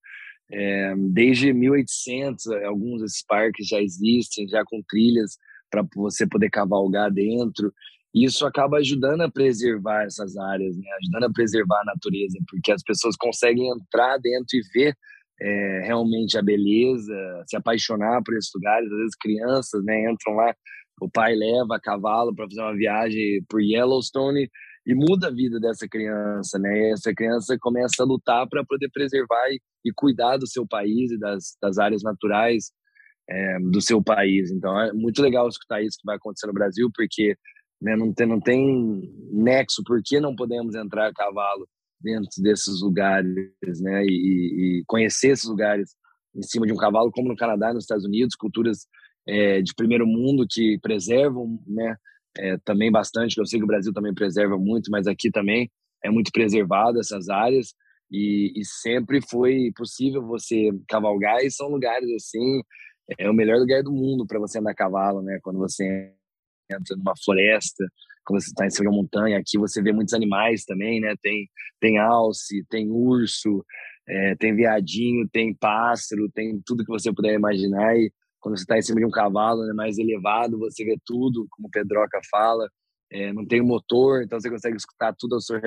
C: É, desde 1800, alguns desses parques já existem, já com trilhas para você poder cavalgar dentro. Isso acaba ajudando a preservar essas áreas, né? ajudando a preservar a natureza, porque as pessoas conseguem entrar dentro e ver é, realmente a beleza, se apaixonar por esses lugares. Às vezes crianças né, entram lá, o pai leva a cavalo para fazer uma viagem por Yellowstone e muda a vida dessa criança, né? E essa criança começa a lutar para poder preservar e, e, cuidar do seu país e das, das áreas naturais é, do seu país. Então é muito legal escutar isso que vai acontecer no Brasil, porque né, não, tem, não tem nexo por que não podemos entrar a cavalo dentro desses lugares, né, e, e, conhecer esses lugares em cima de um cavalo, como no Canadá nos Estados Unidos, culturas é, de primeiro mundo que preservam, né, é, também bastante. Eu sei que o Brasil também preserva muito, mas aqui também é muito preservado essas áreas e, e sempre foi possível você cavalgar e são lugares assim é o melhor lugar do mundo para você andar a cavalo, né? Quando você entra numa floresta, quando você está em cima de uma montanha, aqui você vê muitos animais também, né? Tem tem alce, tem urso, é, tem viadinho, tem pássaro, tem tudo que você puder imaginar. E quando você está em cima de um cavalo né, mais elevado, você vê tudo, como o Pedroca fala. É, não tem motor, então você consegue escutar tudo ao seu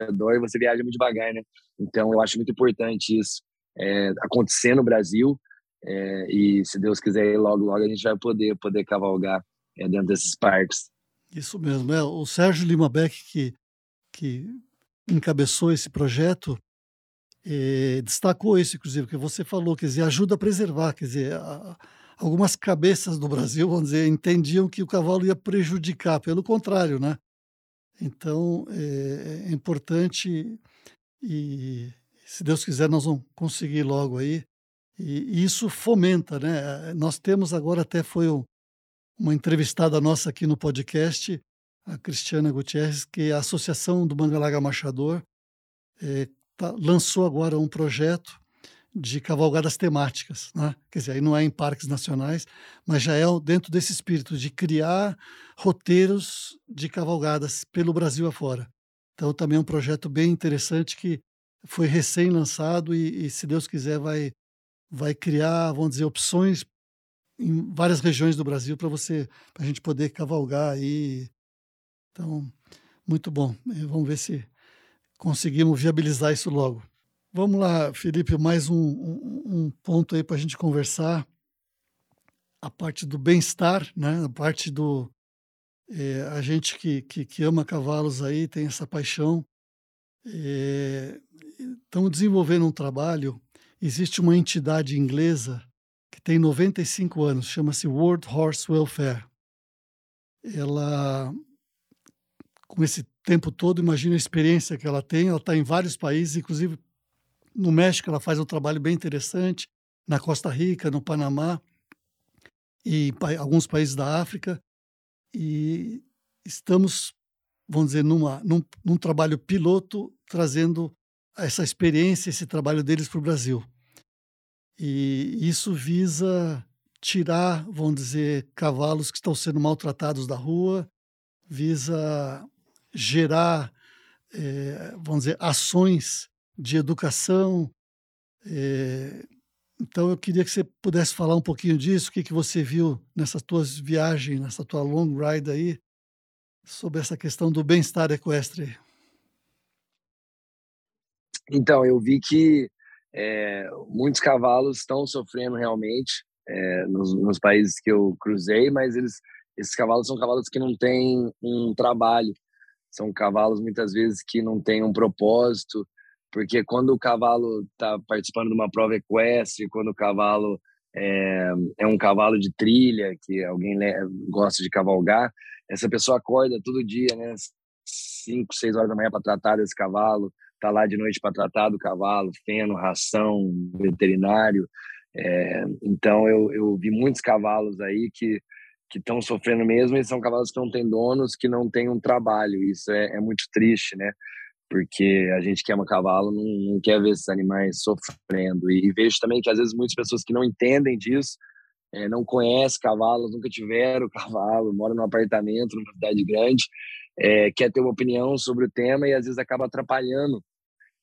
C: redor e você viaja muito devagar, né? Então eu acho muito importante isso é, acontecer no Brasil é, e se Deus quiser, logo, logo a gente vai poder, poder cavalgar é, dentro desses parques.
B: Isso mesmo. É, o Sérgio Lima Beck, que, que encabeçou esse projeto, é, destacou isso, inclusive, que você falou, quer dizer, ajuda a preservar, quer dizer, a, algumas cabeças do Brasil, vamos dizer, entendiam que o cavalo ia prejudicar, pelo contrário, né? Então, é, é importante e, se Deus quiser, nós vamos conseguir logo aí e isso fomenta, né? Nós temos agora até foi uma entrevistada nossa aqui no podcast, a Cristiana Gutierrez, que é a Associação do Mangalaga Machador é, tá, lançou agora um projeto de cavalgadas temáticas, né? Quer dizer, aí não é em parques nacionais, mas já é dentro desse espírito de criar roteiros de cavalgadas pelo Brasil afora. Então também é um projeto bem interessante que foi recém lançado e, e se Deus quiser vai vai criar, vamos dizer, opções em várias regiões do Brasil para você, para a gente poder cavalgar aí. Então, muito bom. Vamos ver se conseguimos viabilizar isso logo. Vamos lá, Felipe, mais um, um, um ponto aí para a gente conversar. A parte do bem-estar, né? A parte do é, a gente que, que, que, ama cavalos aí tem essa paixão. É, estamos desenvolvendo um trabalho existe uma entidade inglesa tem 95 anos, chama-se World Horse Welfare. Ela, com esse tempo todo, imagina a experiência que ela tem. Ela está em vários países, inclusive no México, ela faz um trabalho bem interessante, na Costa Rica, no Panamá e em alguns países da África. E estamos, vamos dizer, numa, num, num trabalho piloto, trazendo essa experiência, esse trabalho deles para o Brasil. E isso visa tirar, vamos dizer, cavalos que estão sendo maltratados da rua, visa gerar, é, vamos dizer, ações de educação. É, então, eu queria que você pudesse falar um pouquinho disso, o que, que você viu nessas tuas viagens, nessa tua long ride aí, sobre essa questão do bem-estar equestre.
C: Então, eu vi que é, muitos cavalos estão sofrendo realmente é, nos, nos, países que eu cruzei, mas eles, esses cavalos são cavalos que não têm um trabalho, são cavalos muitas vezes que não têm um propósito, porque quando o cavalo está participando de uma prova equestre, quando o cavalo é, é um cavalo de trilha, que alguém gosta de cavalgar, essa pessoa acorda todo dia, né? 5, 6 horas da manhã para tratar desse cavalo, tá lá de noite para tratar do cavalo, feno, ração, veterinário. É, então eu, eu vi muitos cavalos aí que que estão sofrendo mesmo e são cavalos que não têm donos, que não têm um trabalho. Isso é, é muito triste, né? Porque a gente que ama cavalo não, não quer ver esses animais sofrendo. E, e, vejo também que às vezes muitas pessoas que não entendem disso, é, não conhecem cavalos, nunca tiveram cavalo, moram num apartamento, numa cidade grande, é, quer ter uma opinião sobre o tema e às vezes acaba atrapalhando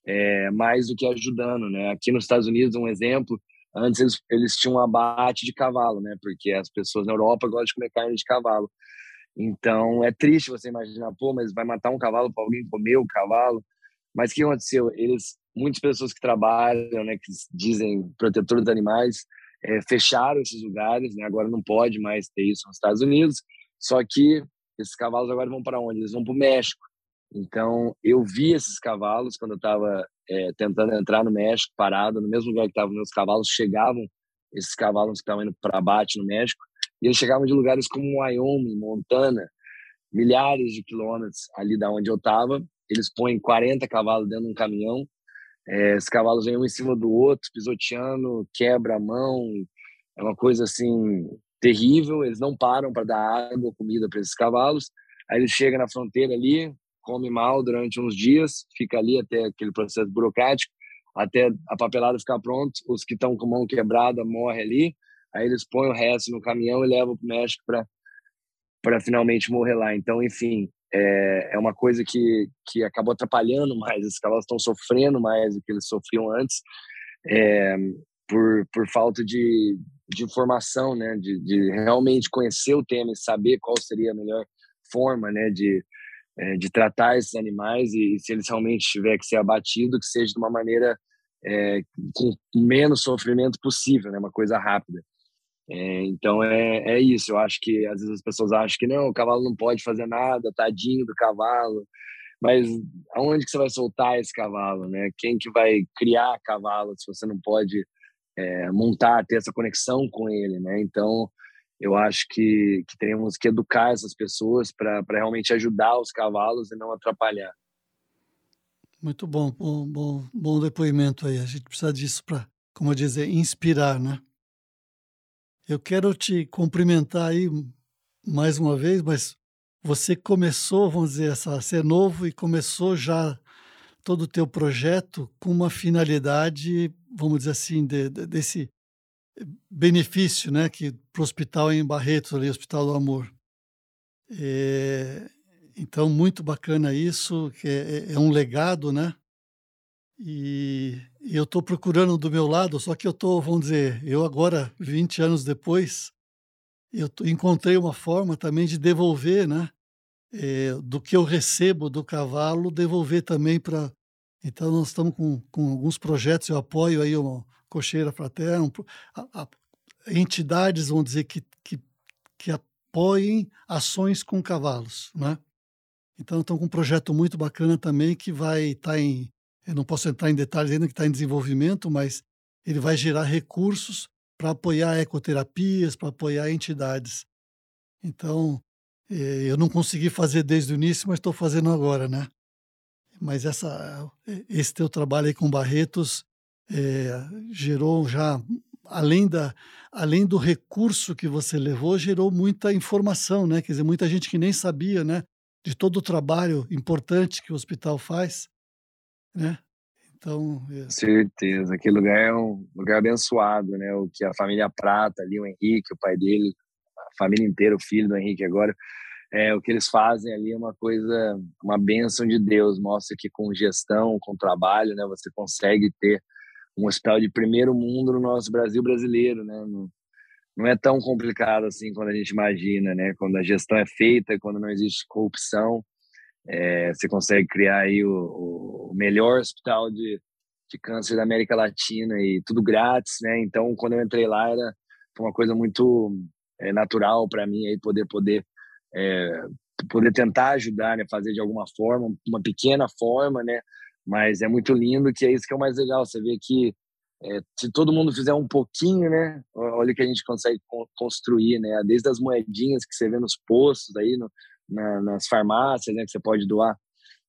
C: é, mais do que ajudando, né? Aqui nos Estados Unidos, um exemplo, antes eles, eles tinham abate de cavalo, né? Porque as pessoas na Europa gostam de comer carne de cavalo. Então é triste você imaginar, pô, mas vai matar um cavalo para alguém comer o cavalo. Mas o que aconteceu? Eles, muitas pessoas que trabalham, né, que dizem protetor dos animais, é, fecharam esses lugares, né? Agora não pode mais ter isso nos Estados Unidos. Só que esses cavalos agora vão para onde? Eles vão para o México. Então eu vi esses cavalos quando eu estava é, tentando entrar no México, parado no mesmo lugar que estavam meus cavalos, chegavam esses cavalos que estavam indo para abate no México e eles chegavam de lugares como Wyoming, Montana, milhares de quilômetros ali da onde eu estava. Eles põem 40 cavalos dentro de um caminhão é, esses cavalos vêm um em cima do outro, pisoteando, quebra a mão. É uma coisa assim terrível. Eles não param para dar água, comida para esses cavalos. Aí eles chegam na fronteira ali, come mal durante uns dias, fica ali até aquele processo burocrático, até a papelada ficar pronta. Os que estão com mão quebrada morrem ali. Aí eles põem o resto no caminhão e levam para o México para finalmente morrer lá. Então, enfim, é, é uma coisa que, que acabou atrapalhando mais. Esses cavalos estão sofrendo mais do que eles sofriam antes é, por, por falta de, de informação, né? De, de realmente conhecer o tema e saber qual seria a melhor forma, né? De, é, de tratar esses animais e, se eles realmente tiver que ser abatido, que seja de uma maneira é, com menos sofrimento possível, né? Uma coisa rápida. É, então é, é isso. Eu acho que às vezes as pessoas acham que não, o cavalo não pode fazer nada, tadinho do cavalo. Mas aonde que você vai soltar esse cavalo, né? Quem que vai criar cavalo se você não pode é, montar, ter essa conexão com ele, né? Então eu acho que, que teremos que educar essas pessoas para realmente ajudar os cavalos e não atrapalhar.
B: Muito bom, bom, bom, bom depoimento aí. A gente precisa disso para, como dizer, inspirar, né? Eu quero te cumprimentar aí mais uma vez, mas você começou, vamos dizer, a ser novo e começou já todo o teu projeto com uma finalidade, vamos dizer assim, de, de, desse benefício, né, que para o hospital em Barretos, ali, Hospital do Amor. É, então, muito bacana isso, que é, é um legado, né? E, e eu estou procurando do meu lado, só que eu estou, vamos dizer, eu agora, 20 anos depois, eu encontrei uma forma também de devolver, né? É, do que eu recebo do cavalo, devolver também para. Então, nós estamos com, com alguns projetos, eu apoio aí uma cocheira fraterna, um, a, a, entidades, vamos dizer, que, que, que apoiem ações com cavalos, né? Então, estamos com um projeto muito bacana também que vai estar tá em eu não posso entrar em detalhes ainda que está em desenvolvimento, mas ele vai gerar recursos para apoiar ecoterapias, para apoiar entidades. Então, eh, eu não consegui fazer desde o início, mas estou fazendo agora, né? Mas essa, esse teu trabalho aí com Barretos é, gerou já, além, da, além do recurso que você levou, gerou muita informação, né? Quer dizer, muita gente que nem sabia, né? De todo o trabalho importante que o hospital faz né? Então,
C: é. certeza, aquele lugar é um lugar abençoado, né? O que a família Prata ali, o Henrique, o pai dele, a família inteira, o filho do Henrique agora, é, o que eles fazem ali é uma coisa, uma bênção de Deus. Mostra que com gestão, com trabalho, né, você consegue ter um hospital de primeiro mundo no nosso Brasil brasileiro, né? Não, é tão complicado assim quando a gente imagina, né? Quando a gestão é feita, quando não existe corrupção, é, você consegue criar aí o, o melhor hospital de, de câncer da América Latina e tudo grátis, né? Então, quando eu entrei lá, era uma coisa muito é, natural para mim aí poder poder é, poder tentar ajudar, né? Fazer de alguma forma, uma pequena forma, né? Mas é muito lindo que é isso que é o mais legal. Você vê que é, se todo mundo fizer um pouquinho, né? Olha o que a gente consegue construir, né? Desde as moedinhas que você vê nos postos aí, no, na, nas farmácias, né, que você pode doar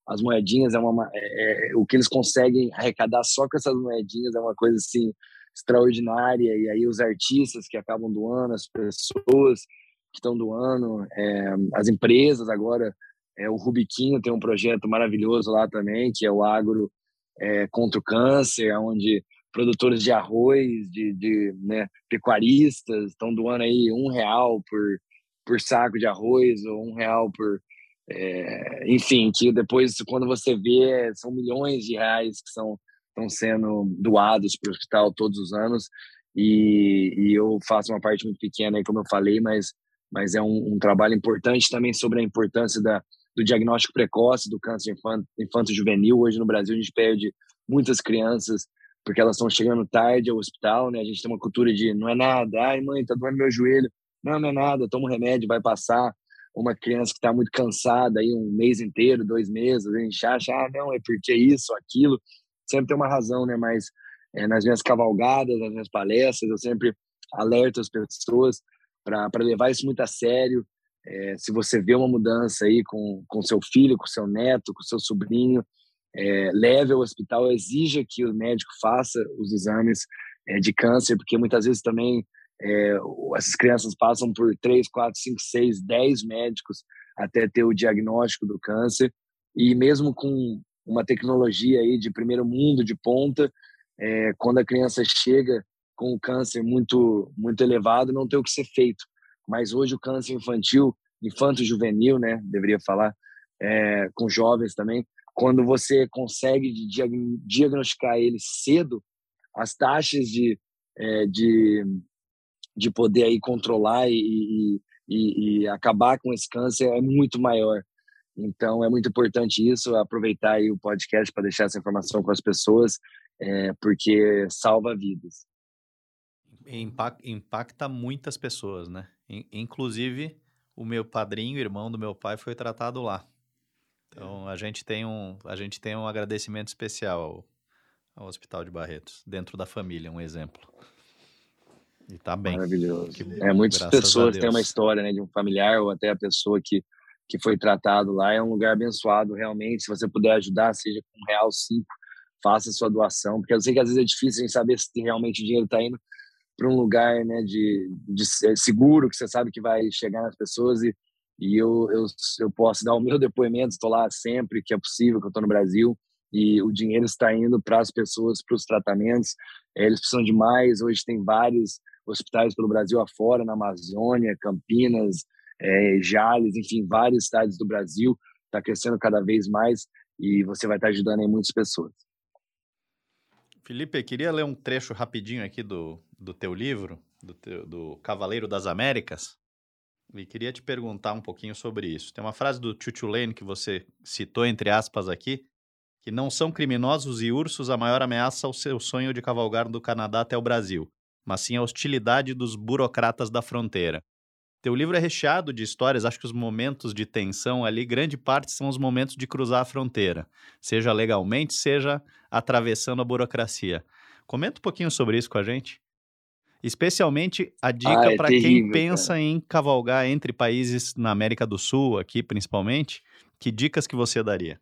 C: as moedinhas, é, uma, é, é, o que eles conseguem arrecadar só com essas moedinhas é uma coisa assim extraordinária. E aí os artistas que acabam doando, as pessoas que estão doando, é, as empresas agora, é, o Rubiquinho tem um projeto maravilhoso lá também, que é o Agro é, contra o Câncer, onde produtores de arroz, de, de né, pecuaristas estão doando aí um real por por saco de arroz ou um real por é, enfim, que depois, quando você vê, são milhões de reais que são, estão sendo doados para o hospital todos os anos, e, e, eu faço uma parte muito pequena, aí, como eu falei, mas, mas é um, um trabalho importante também sobre a importância da, do diagnóstico precoce do câncer infanto-juvenil. Hoje no Brasil a gente perde muitas crianças porque elas estão chegando tarde ao hospital, né? A gente tem uma cultura de não é nada, ai mãe, tá doendo meu joelho. Não, não é nada, toma um remédio, vai passar. Uma criança que está muito cansada aí um mês inteiro, dois meses, a gente acha, ah, não, é porque isso, aquilo. Sempre tem uma razão, né? Mas é, nas minhas cavalgadas, nas minhas palestras, eu sempre alerto as pessoas para levar isso muito a sério. É, se você vê uma mudança aí com, com seu filho, com seu neto, com seu sobrinho, é, leve ao hospital, exija que o médico faça os exames é, de câncer, porque muitas vezes também é, essas crianças passam por 3, 4, 5, 6, 10 médicos até ter o diagnóstico do câncer. E mesmo com uma tecnologia aí de primeiro mundo, de ponta, quando a criança chega com o câncer muito, muito elevado, não tem o que ser feito. Mas hoje o câncer infantil, infanto-juvenil, né, deveria falar, é, com jovens também, quando você consegue diagnosticar ele cedo, as taxas de, é, de, de poder aí controlar e, e, e, acabar com esse câncer é muito maior. Então, é muito importante isso, aproveitar aí o podcast para deixar essa informação com as pessoas, é, porque salva vidas.
A: Impacta muitas pessoas, né? Inclusive, o meu padrinho, irmão do meu pai, foi tratado lá. Então a gente tem um, a gente tem um agradecimento especial ao, ao Hospital de Barretos, dentro da família, um exemplo. E tá bem.
C: Maravilhoso. Que, é, muitas pessoas têm uma história né, de um familiar ou até a pessoa que, que foi tratado lá. É um lugar abençoado, realmente. Se você puder ajudar, seja com um real cinco, faça sua doação. Porque eu sei que às vezes é difícil a gente saber se realmente o dinheiro está indo para um lugar né, de, de seguro, que você sabe que vai chegar nas pessoas e e eu, eu, eu posso dar o meu depoimento, estou lá sempre que é possível, que eu estou no Brasil, e o dinheiro está indo para as pessoas, para os tratamentos. É, eles precisam de mais. Hoje tem vários hospitais pelo Brasil afora, na Amazônia, Campinas, é, Jales, enfim, vários estados do Brasil. Está crescendo cada vez mais e você vai estar ajudando aí muitas pessoas.
A: Felipe, queria ler um trecho rapidinho aqui do, do teu livro, do, teu, do Cavaleiro das Américas. E queria te perguntar um pouquinho sobre isso. Tem uma frase do Chuchu Lane que você citou, entre aspas, aqui, que não são criminosos e ursos a maior ameaça ao seu sonho de cavalgar do Canadá até o Brasil, mas sim a hostilidade dos burocratas da fronteira. Teu livro é recheado de histórias, acho que os momentos de tensão ali, grande parte são os momentos de cruzar a fronteira, seja legalmente, seja atravessando a burocracia. Comenta um pouquinho sobre isso com a gente. Especialmente a dica ah, é para quem pensa cara. em cavalgar entre países na América do Sul, aqui principalmente, que dicas que você daria?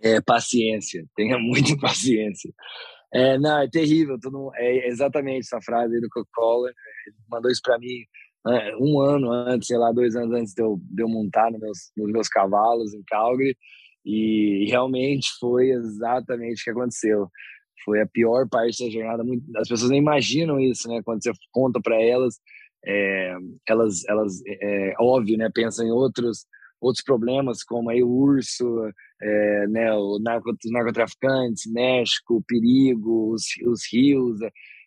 C: É paciência, tenha muita paciência. É, não, é terrível. É exatamente essa frase aí do Coca-Cola. Mandou isso para mim né, um ano antes, sei lá, dois anos antes de eu, de eu montar nos meus, nos meus cavalos em Calgary. E realmente foi exatamente o que aconteceu foi a pior parte da jornada. As pessoas nem imaginam isso, né? Quando você conta para elas, é, elas, elas, é, óbvio, né? Pensam em outros outros problemas como aí o urso, é, né? O narco, os narcotraficantes, México, o perigo, os, os rios.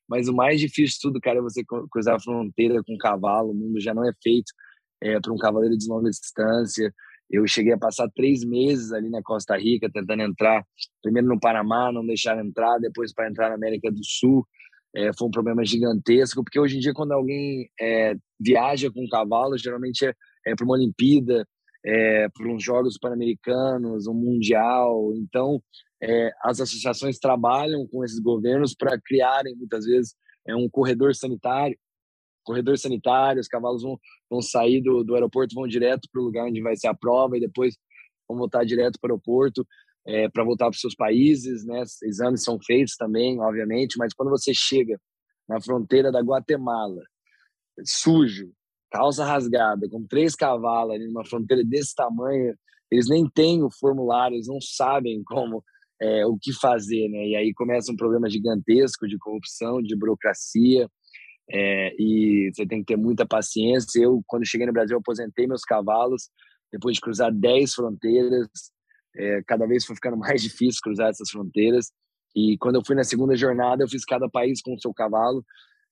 C: Mas o mais difícil de tudo, cara, é você cruzar a fronteira com um cavalo. O mundo já não é feito é, para um cavaleiro de longa distância. Eu cheguei a passar três meses ali na Costa Rica, tentando entrar, primeiro no Panamá, não deixaram entrar, depois para entrar na América do Sul. É, foi um problema gigantesco, porque hoje em dia, quando alguém é, viaja com um cavalo, geralmente é, é para uma Olimpíada, é, para uns Jogos Pan-Americanos, um Mundial. Então, é, as associações trabalham com esses governos para criarem, muitas vezes, é, um corredor sanitário corredor sanitário, os cavalos vão, vão sair do, do aeroporto, vão direto para o lugar onde vai ser a prova e depois vão voltar direto para o aeroporto é, para voltar para os seus países, né? Exames são feitos também, obviamente, mas quando você chega na fronteira da Guatemala, sujo, calça rasgada, com três cavalos ali numa fronteira desse tamanho, eles nem têm o formulário, eles não sabem como é, o que fazer, né? E aí começa um problema gigantesco de corrupção, de burocracia, é, e você tem que ter muita paciência. Eu, quando cheguei no Brasil, aposentei meus cavalos, depois de cruzar 10 fronteiras, é, cada vez foi ficando mais difícil cruzar essas fronteiras. E quando eu fui na segunda jornada, eu fiz cada país com o seu cavalo,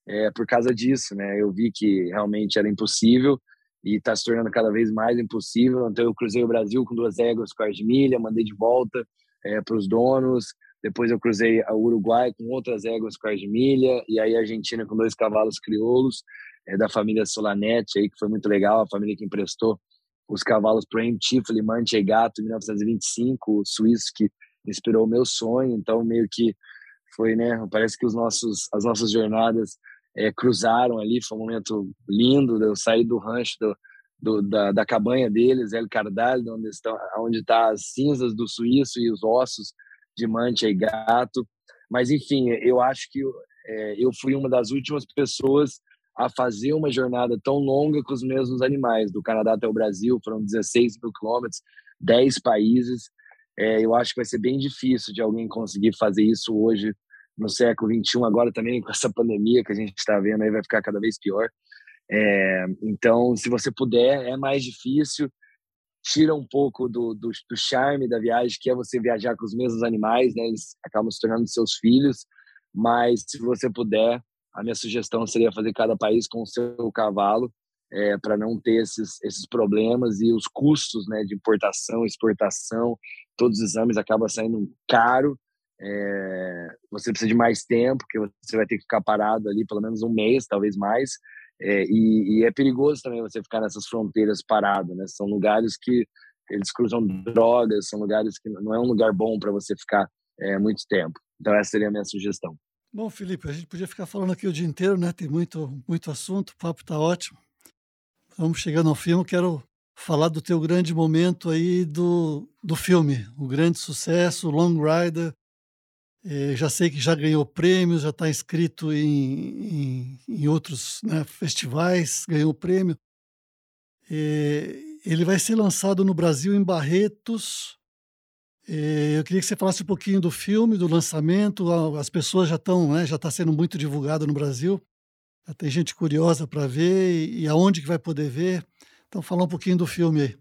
C: é, por causa disso, né? Eu vi que realmente era impossível e está se tornando cada vez mais impossível. Então eu cruzei o Brasil com duas éguas quarto de milha, mandei de volta é, para os donos. Depois eu cruzei o Uruguai com outras éguas quarto de milha e aí a Argentina com dois cavalos crioulos é, da família Solanetti aí que foi muito legal, a família que emprestou os cavalos para o Tifley Manchegato em 1925, o suíço que inspirou o meu sonho. Então meio que foi, né? Parece que os nossos as nossas jornadas é, cruzaram ali, foi um momento lindo. Eu saí do rancho do, do, da, da cabanha deles, El Cardal, onde estão, onde está as cinzas do suíço e os ossos de mancha e gato. Mas enfim, eu acho que é, eu fui uma das últimas pessoas a fazer uma jornada tão longa com os mesmos animais, do Canadá até o Brasil, foram 16 mil quilômetros, 10 países. É, eu acho que vai ser bem difícil de alguém conseguir fazer isso hoje no século 21 agora também com essa pandemia que a gente está vendo aí vai ficar cada vez pior é, então se você puder é mais difícil. Tira um pouco do, do, do, charme da viagem que é você viajar com os mesmos animais né? Eles acabam se tornando seus filhos. Mas se você puder a minha sugestão seria fazer cada país com o seu cavalo é, para não ter esses, esses problemas. E os custos né, de importação, exportação, todos os exames acabam saindo caro. É, você precisa de mais tempo, que você vai ter que ficar parado ali pelo menos um mês, talvez mais. É, e, e, é perigoso também você ficar nessas fronteiras parado, né? São lugares que eles cruzam drogas, são lugares que não é um lugar bom para você ficar é, muito tempo. Então essa seria a minha sugestão.
B: Bom, Felipe, a gente podia ficar falando aqui o dia inteiro, né? Tem muito, muito assunto, o papo está ótimo. Vamos chegando ao filme, quero falar do teu grande momento aí do, do filme, o grande sucesso, Long Rider, é, já sei que já ganhou prêmios, já está inscrito em, em, em outros né, festivais, ganhou prêmio. É, ele vai ser lançado no Brasil em Barretos. É, eu queria que você falasse um pouquinho do filme, do lançamento. As pessoas já estão, né, já está sendo muito divulgado no Brasil. Já tem gente curiosa para ver e, e aonde que vai poder ver. Então, fala um pouquinho do filme aí.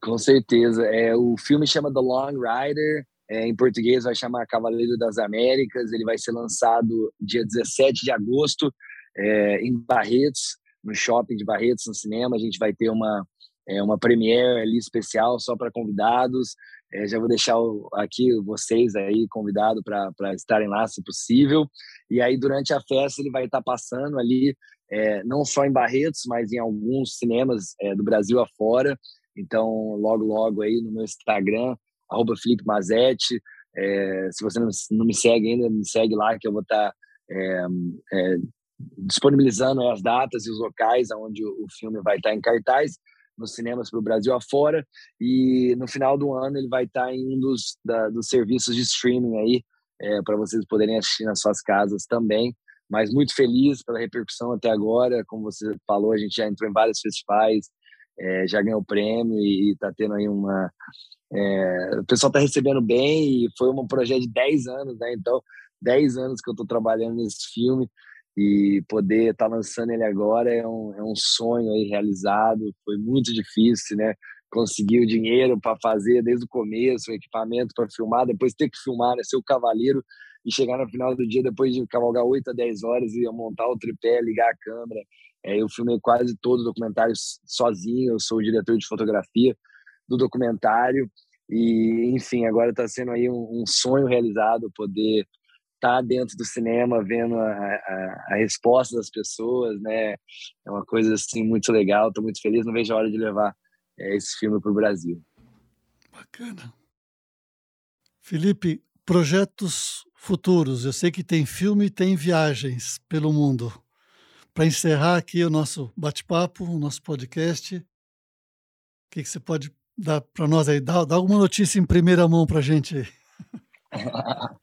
C: Com certeza. É, o filme chama The Long Rider. É, em português vai chamar Cavaleiro das Américas. Ele vai ser lançado dia 17 de agosto é, em Barretos, no shopping de Barretos, no cinema. A gente vai ter uma, é, uma premiere ali especial só para convidados. É, já vou deixar aqui vocês aí convidados para estarem lá, se possível. E aí, durante a festa, ele vai estar tá passando ali, é, não só em Barretos, mas em alguns cinemas é, do Brasil afora. Então, logo, logo aí no meu Instagram, arroba Felipe Mazetti. É, se você não, não, me segue ainda, me segue lá que eu vou estar tá, é, é, disponibilizando as datas e os locais onde o, filme vai estar tá em cartaz nos cinemas para o Brasil afora e no final do ano ele vai estar tá em um dos, da, dos serviços de streaming aí é, para vocês poderem assistir nas suas casas também mas muito feliz pela repercussão até agora como você falou a gente já entrou em vários festivais é, já ganhou prêmio e está tendo aí uma é, o pessoal está recebendo bem e foi um projeto de 10 anos, né? Então, 10 anos que eu estou trabalhando nesse filme e poder estar tá lançando ele agora é um, é um sonho aí realizado. Foi muito difícil, né? Conseguir o dinheiro para fazer desde o começo, o equipamento para filmar, depois ter que filmar, né? ser o cavaleiro e chegar no final do dia, depois de cavalgar 8 a 10 horas, e montar o tripé, ligar a câmera. É, eu filmei quase todo o documentário sozinho, eu sou o diretor de fotografia do documentário. E, enfim, agora está sendo aí um, um, sonho realizado poder estar tá dentro do cinema vendo a, a, a, resposta das pessoas, né? É uma coisa assim muito legal. Estou muito feliz. Não vejo a hora de levar é, esse filme para o Brasil.
B: Bacana. Felipe, projetos futuros. Eu sei que tem filme e tem viagens pelo mundo. Para encerrar aqui o nosso bate-papo, o nosso podcast, o que, que você pode dá para nós aí? Dá, dá alguma notícia em primeira mão para a gente aí.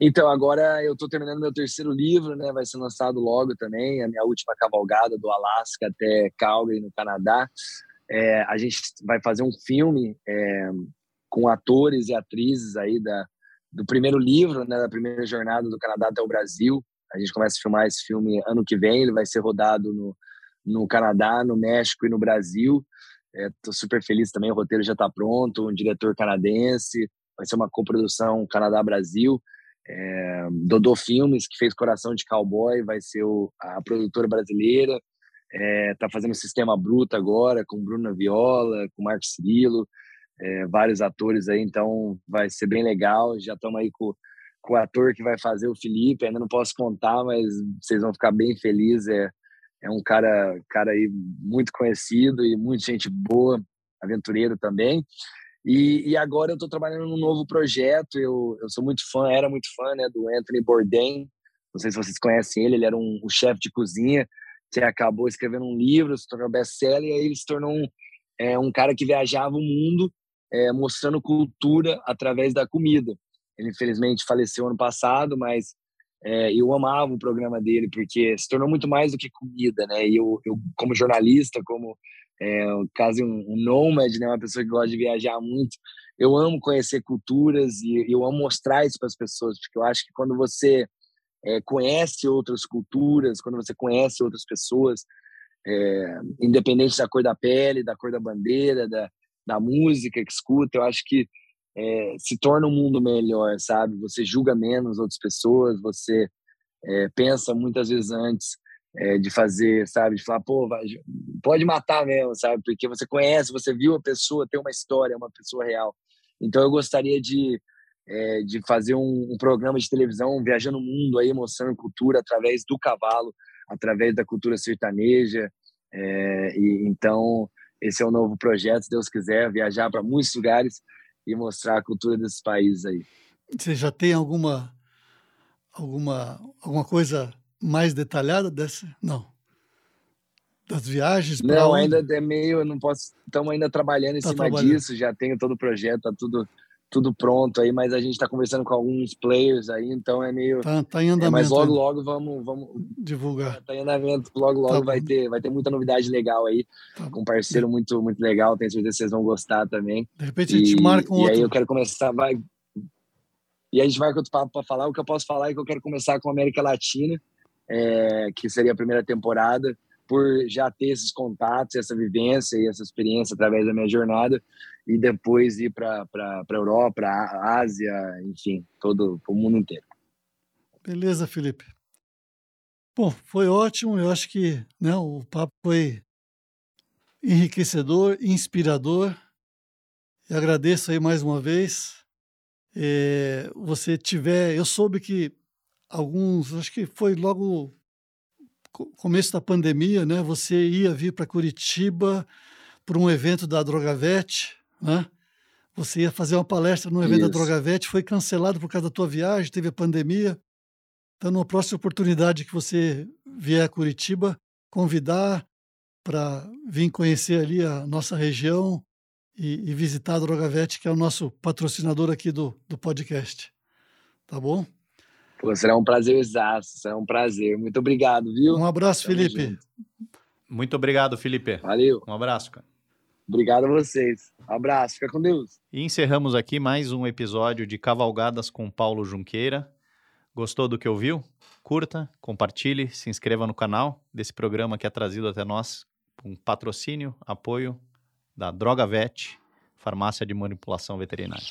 C: então, agora eu estou terminando meu terceiro livro, né? Vai ser lançado logo também, a minha última cavalgada do Alasca até Calgary, no Canadá. É, a gente vai fazer um filme é, com atores e atrizes aí da, do primeiro livro, né? Da primeira jornada do Canadá até o Brasil. A gente começa a filmar esse filme ano que vem. Ele vai ser rodado no, no Canadá, no México e no Brasil. Estou é, super feliz também. O roteiro já está pronto. Um diretor canadense. Vai ser uma coprodução Canadá-Brasil. É, Dodô Filmes, que fez Coração de Cowboy, vai ser o, a produtora brasileira. É, tá fazendo Sistema Bruto agora, com Bruna Viola, com Marco Cirilo, é, vários atores aí, então vai ser bem legal. Já estamos aí com, com o ator que vai fazer o Felipe, ainda não posso contar, mas vocês vão ficar bem felizes. É, é um cara, cara aí muito conhecido e muita gente boa, aventureiro também. E, e agora eu estou trabalhando num novo projeto. Eu, eu sou muito fã, era muito fã né, do Anthony Bourdain. Não sei se vocês conhecem ele, ele era um, um chefe de cozinha que acabou escrevendo um livro, se tornou best-seller, e aí ele se tornou um, é, um cara que viajava o mundo é, mostrando cultura através da comida. Ele infelizmente faleceu ano passado, mas é, eu amava o programa dele porque se tornou muito mais do que comida, né? E eu, eu como jornalista, como é, quase um, um nômade, né? Uma pessoa que gosta de viajar muito, eu amo conhecer culturas e eu amo mostrar isso para as pessoas, porque eu acho que quando você é, conhece outras culturas, quando você conhece outras pessoas, é, independente da cor da pele, da cor da bandeira, da, da música que escuta, eu acho que é, se torna um mundo melhor, sabe? Você julga menos outras pessoas, você é, pensa muitas vezes antes é, de fazer, sabe? De falar, pô, vai, pode matar mesmo, sabe? Porque você conhece, você viu a pessoa, tem uma história, uma pessoa real. Então eu gostaria de é, de fazer um, um, programa de televisão viajando o mundo aí mostrando cultura através do cavalo, através da cultura sertaneja. É, e então esse é o novo projeto, se Deus quiser, viajar para muitos lugares e mostrar a cultura desses países aí.
B: Você já tem alguma alguma alguma coisa mais detalhada dessa? Não. Das viagens?
C: Não, ainda é meio, não posso. Estamos ainda trabalhando em tá cima trabalhando. disso. Já tenho todo o projeto, tá tudo tudo pronto aí, mas a gente está conversando com alguns players aí, então é meio.
B: Tá, tá em andamento. É,
C: mas logo, logo vamos, vamos
B: divulgar.
C: Tá em andamento, logo, logo tá vai, ter, vai ter muita novidade legal aí, tá com um parceiro muito, muito legal, tenho certeza que vocês vão gostar também.
B: De repente a gente marca um
C: e
B: outro.
C: E aí eu quero começar, vai. E a gente marca outro papo para falar. O que eu posso falar é que eu quero começar com a América Latina, é, que seria a primeira temporada por já ter esses contatos, essa vivência e essa experiência através da minha jornada e depois ir para a Europa, para a Ásia, enfim, todo o mundo inteiro.
B: Beleza, Felipe. Bom, foi ótimo. Eu acho que né, o papo foi enriquecedor, inspirador. E agradeço aí mais uma vez. É, você tiver, eu soube que alguns, acho que foi logo começo da pandemia, né? Você ia vir para Curitiba para um evento da Drogavet, né? Você ia fazer uma palestra no evento Isso. da Drogavet, foi cancelado por causa da tua viagem, teve a pandemia. Então, numa próxima oportunidade que você vier a Curitiba, convidar para vir conhecer ali a nossa região e, e, visitar a Drogavet, que é o nosso patrocinador aqui do, do podcast. Tá bom?
C: Pô, será um prazer exato, será um prazer. Muito obrigado, viu?
B: Um abraço, Tamo Felipe. Junto.
A: Muito obrigado, Felipe.
C: Valeu.
A: Um abraço, cara.
C: Obrigado a vocês. Um abraço, fica com Deus.
A: E encerramos aqui mais um episódio de Cavalgadas com Paulo Junqueira. Gostou do que ouviu? Curta, compartilhe, se inscreva no canal desse programa que é trazido até nós com patrocínio, apoio da Droga Vet, farmácia de manipulação veterinária.